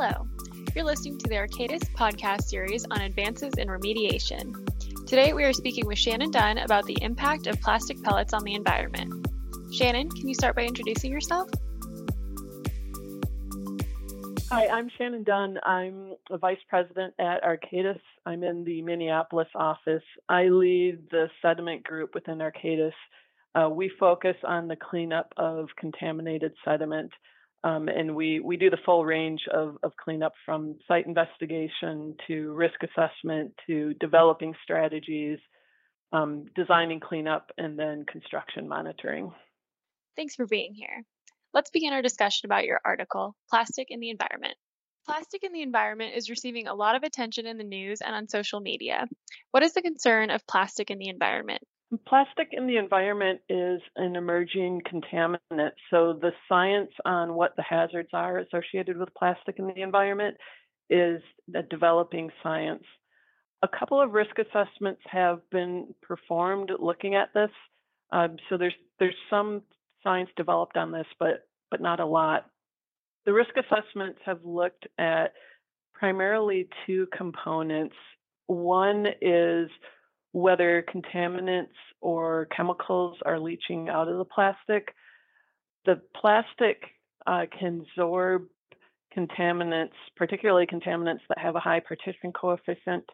Hello, you're listening to the Arcadis podcast series on advances in remediation. Today we are speaking with Shannon Dunn about the impact of plastic pellets on the environment. Shannon, can you start by introducing yourself? Hi, I'm Shannon Dunn. I'm a vice president at Arcadis. I'm in the Minneapolis office. I lead the sediment group within Arcadis. Uh, we focus on the cleanup of contaminated sediment, um, and we, we do the full range of, of cleanup from site investigation to risk assessment to developing strategies, um, designing cleanup, and then construction monitoring. Thanks for being here. Let's begin our discussion about your article, Plastic in the Environment. Plastic in the environment is receiving a lot of attention in the news and on social media. What is the concern of plastic in the environment? Plastic in the environment is an emerging contaminant. So, the science on what the hazards are associated with plastic in the environment is a developing science. A couple of risk assessments have been performed looking at this. Um, so, there's there's some science developed on this, but but not a lot. The risk assessments have looked at primarily two components. One is whether contaminants or chemicals are leaching out of the plastic. The plastic uh, can absorb contaminants, particularly contaminants that have a high partition coefficient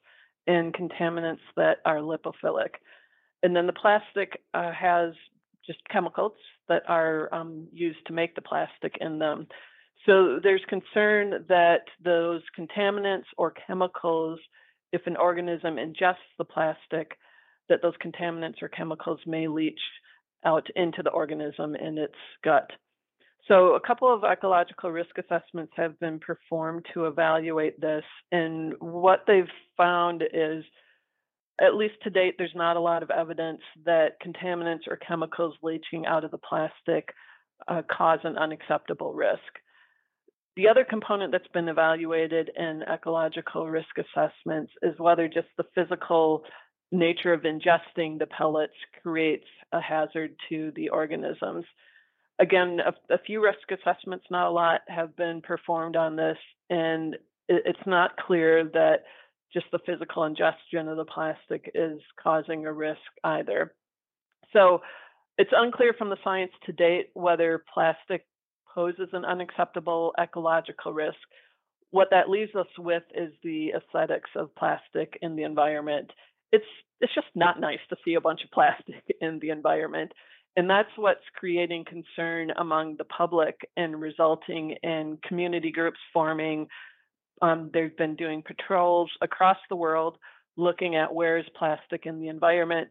and contaminants that are lipophilic. And then the plastic uh, has just chemicals that are um, used to make the plastic in them. So there's concern that those contaminants or chemicals, if an organism ingests the plastic, that those contaminants or chemicals may leach out into the organism in its gut. So, a couple of ecological risk assessments have been performed to evaluate this, and what they've found is at least to date, there's not a lot of evidence that contaminants or chemicals leaching out of the plastic uh, cause an unacceptable risk. The other component that's been evaluated in ecological risk assessments is whether just the physical nature of ingesting the pellets creates a hazard to the organisms. Again, a, a few risk assessments, not a lot, have been performed on this, and it, it's not clear that just the physical ingestion of the plastic is causing a risk either. So it's unclear from the science to date whether plastic poses an unacceptable ecological risk. What that leaves us with is the aesthetics of plastic in the environment. It's it's just not nice to see a bunch of plastic in the environment. And that's what's creating concern among the public and resulting in community groups forming um, they've been doing patrols across the world looking at where is plastic in the environment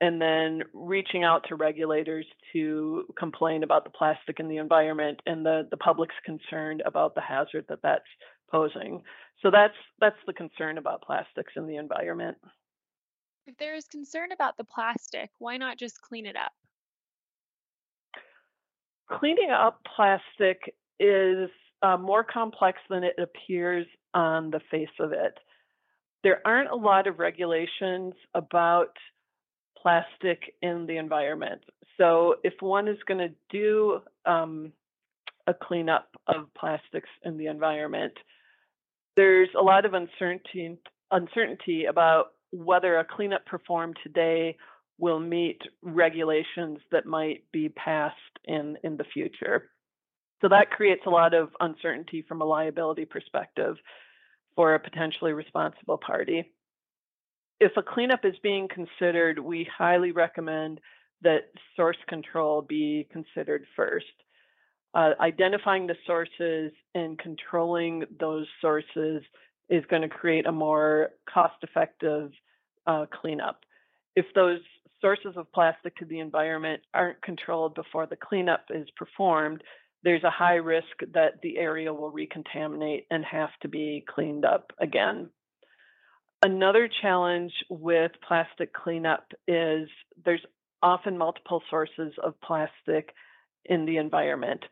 and then reaching out to regulators to complain about the plastic in the environment and the, the public's concerned about the hazard that that's posing. So that's that's the concern about plastics in the environment. If there is concern about the plastic, why not just clean it up? Cleaning up plastic is uh, more complex than it appears on the face of it. There aren't a lot of regulations about plastic in the environment. So if one is going to do um, a cleanup of plastics in the environment, there's a lot of uncertainty uncertainty about whether a cleanup performed today will meet regulations that might be passed in in the future. So that creates a lot of uncertainty from a liability perspective for a potentially responsible party. If a cleanup is being considered, we highly recommend that source control be considered first. Uh, identifying the sources and controlling those sources is going to create a more cost effective uh, cleanup. If those sources of plastic to the environment aren't controlled before the cleanup is performed, there's a high risk that the area will recontaminate and have to be cleaned up again. Another challenge with plastic cleanup is there's often multiple sources of plastic in the environment.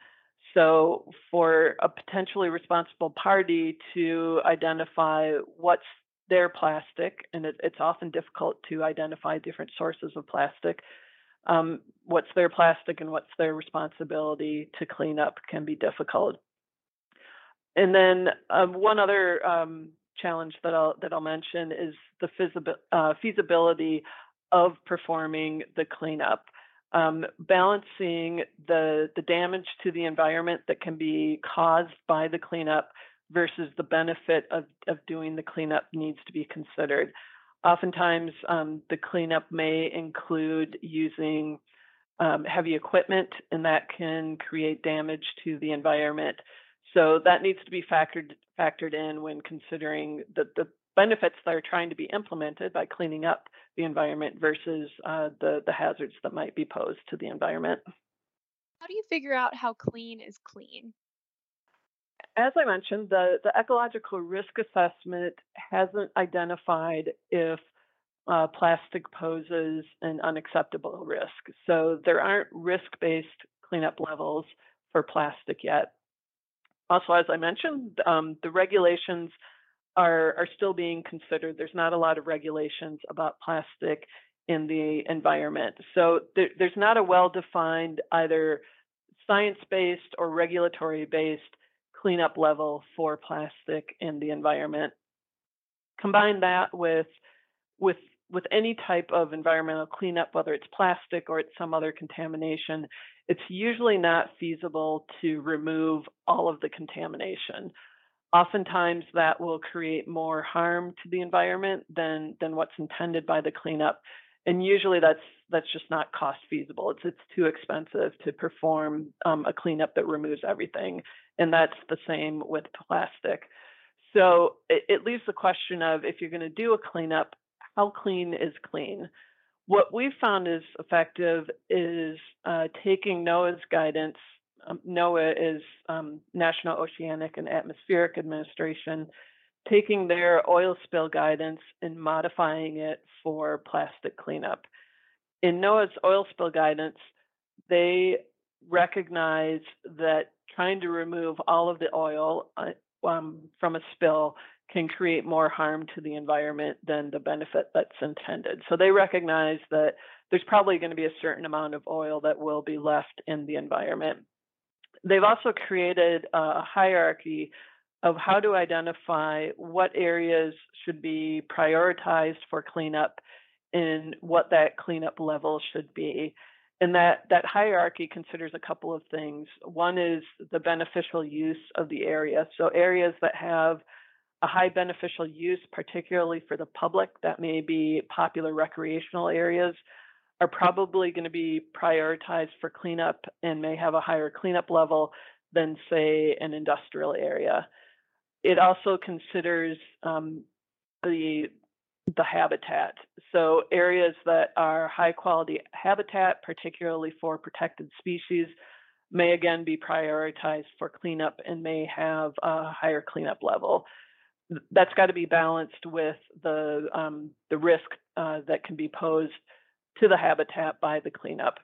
So, for a potentially responsible party to identify what's their plastic, and it, it's often difficult to identify different sources of plastic, um, what's their plastic and what's their responsibility to clean up can be difficult. And then um, one other um, challenge that I'll that I'll mention is the feasibi- uh, feasibility of performing the cleanup, um, balancing the the damage to the environment that can be caused by the cleanup versus the benefit of of doing the cleanup needs to be considered. Oftentimes, um, the cleanup may include using um, heavy equipment, and that can create damage to the environment. So that needs to be factored factored in when considering the, the benefits that are trying to be implemented by cleaning up the environment versus uh, the, the hazards that might be posed to the environment. How do you figure out how clean is clean? As I mentioned, the, the ecological risk assessment hasn't identified if uh, plastic poses an unacceptable risk. So there aren't risk based cleanup levels for plastic yet. Also, as I mentioned, um, the regulations are, are still being considered. There's not a lot of regulations about plastic in the environment. So there, there's not a well defined either science based or regulatory based cleanup level for plastic in the environment. Combine that with with with any type of environmental cleanup, whether it's plastic or it's some other contamination, it's usually not feasible to remove all of the contamination. Oftentimes, that will create more harm to the environment than than what's intended by the cleanup, and usually that's that's just not cost feasible. It's it's too expensive to perform um, a cleanup that removes everything, and that's the same with plastic. So it, it leaves the question of if you're going to do a cleanup, how clean is clean? What we've found is effective is uh, taking NOAA's guidance. Um, NOAA is um, National Oceanic and Atmospheric Administration, taking their oil spill guidance and modifying it for plastic cleanup. In NOAA's oil spill guidance, they recognize that trying to remove all of the oil uh, um, from a spill can create more harm to the environment than the benefit that's intended. So they recognize that there's probably going to be a certain amount of oil that will be left in the environment. They've also created a hierarchy of how to identify what areas should be prioritized for cleanup and what that cleanup level should be. And that, that hierarchy considers a couple of things. One is the beneficial use of the area. So areas that have a high beneficial use, particularly for the public, that may be popular recreational areas, are probably going to be prioritized for cleanup and may have a higher cleanup level than, say, an industrial area. It also considers um, the the habitat. So areas that are high quality habitat, particularly for protected species, may again be prioritized for cleanup and may have a higher cleanup level that's got to be balanced with the um, the risk uh, that can be posed to the habitat by the cleanup.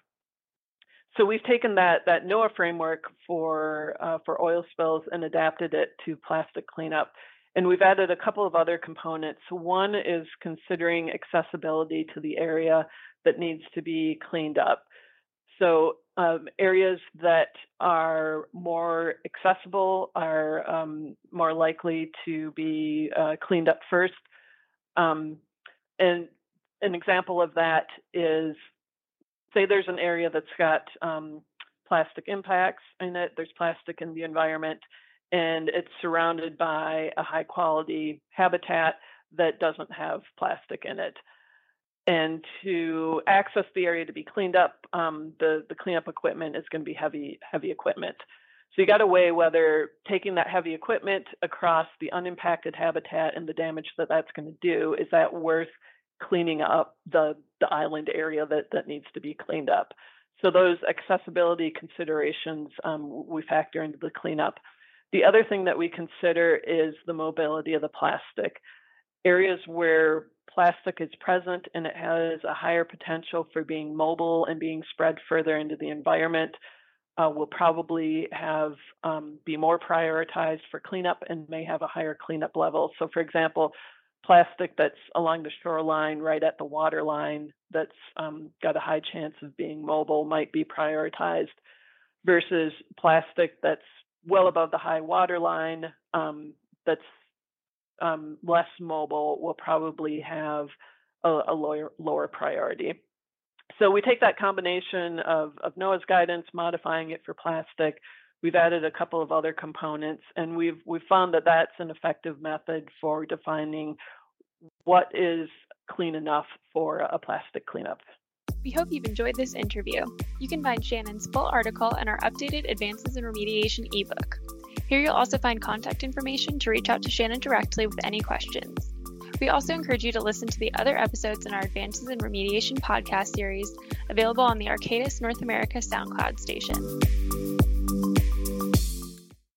So we've taken that that NOAA framework for uh, for oil spills and adapted it to plastic cleanup. And we've added a couple of other components. One is considering accessibility to the area that needs to be cleaned up. So um, areas that are more accessible are um, more likely to be uh, cleaned up first. Um, and an example of that is, say there's an area that's got um, plastic impacts in it, there's plastic in the environment, and it's surrounded by a high quality habitat that doesn't have plastic in it and to access the area to be cleaned up, um, the the cleanup equipment is going to be heavy heavy equipment. So you got to weigh whether taking that heavy equipment across the unimpacted habitat and the damage that that's going to do is that worth cleaning up the the island area that that needs to be cleaned up. So those accessibility considerations um, we factor into the cleanup. The other thing that we consider is the mobility of the plastic. Areas where plastic is present and it has a higher potential for being mobile and being spread further into the environment uh, will probably have um, be more prioritized for cleanup and may have a higher cleanup level. So, for example, plastic that's along the shoreline, right at the water line, that's um, got a high chance of being mobile might be prioritized versus plastic that's well above the high water line um, that's um, less mobile will probably have a, a lower, lower priority. So we take that combination of, of NOAA's guidance, modifying it for plastic. We've added a couple of other components, and we've we've found that that's an effective method for defining what is clean enough for a plastic cleanup. We hope you've enjoyed this interview. You can find Shannon's full article and our updated Advances in Remediation ebook. Here you'll also find contact information to reach out to Shannon directly with any questions. We also encourage you to listen to the other episodes in our Advances in Remediation podcast series, available on the Arcadis North America SoundCloud station.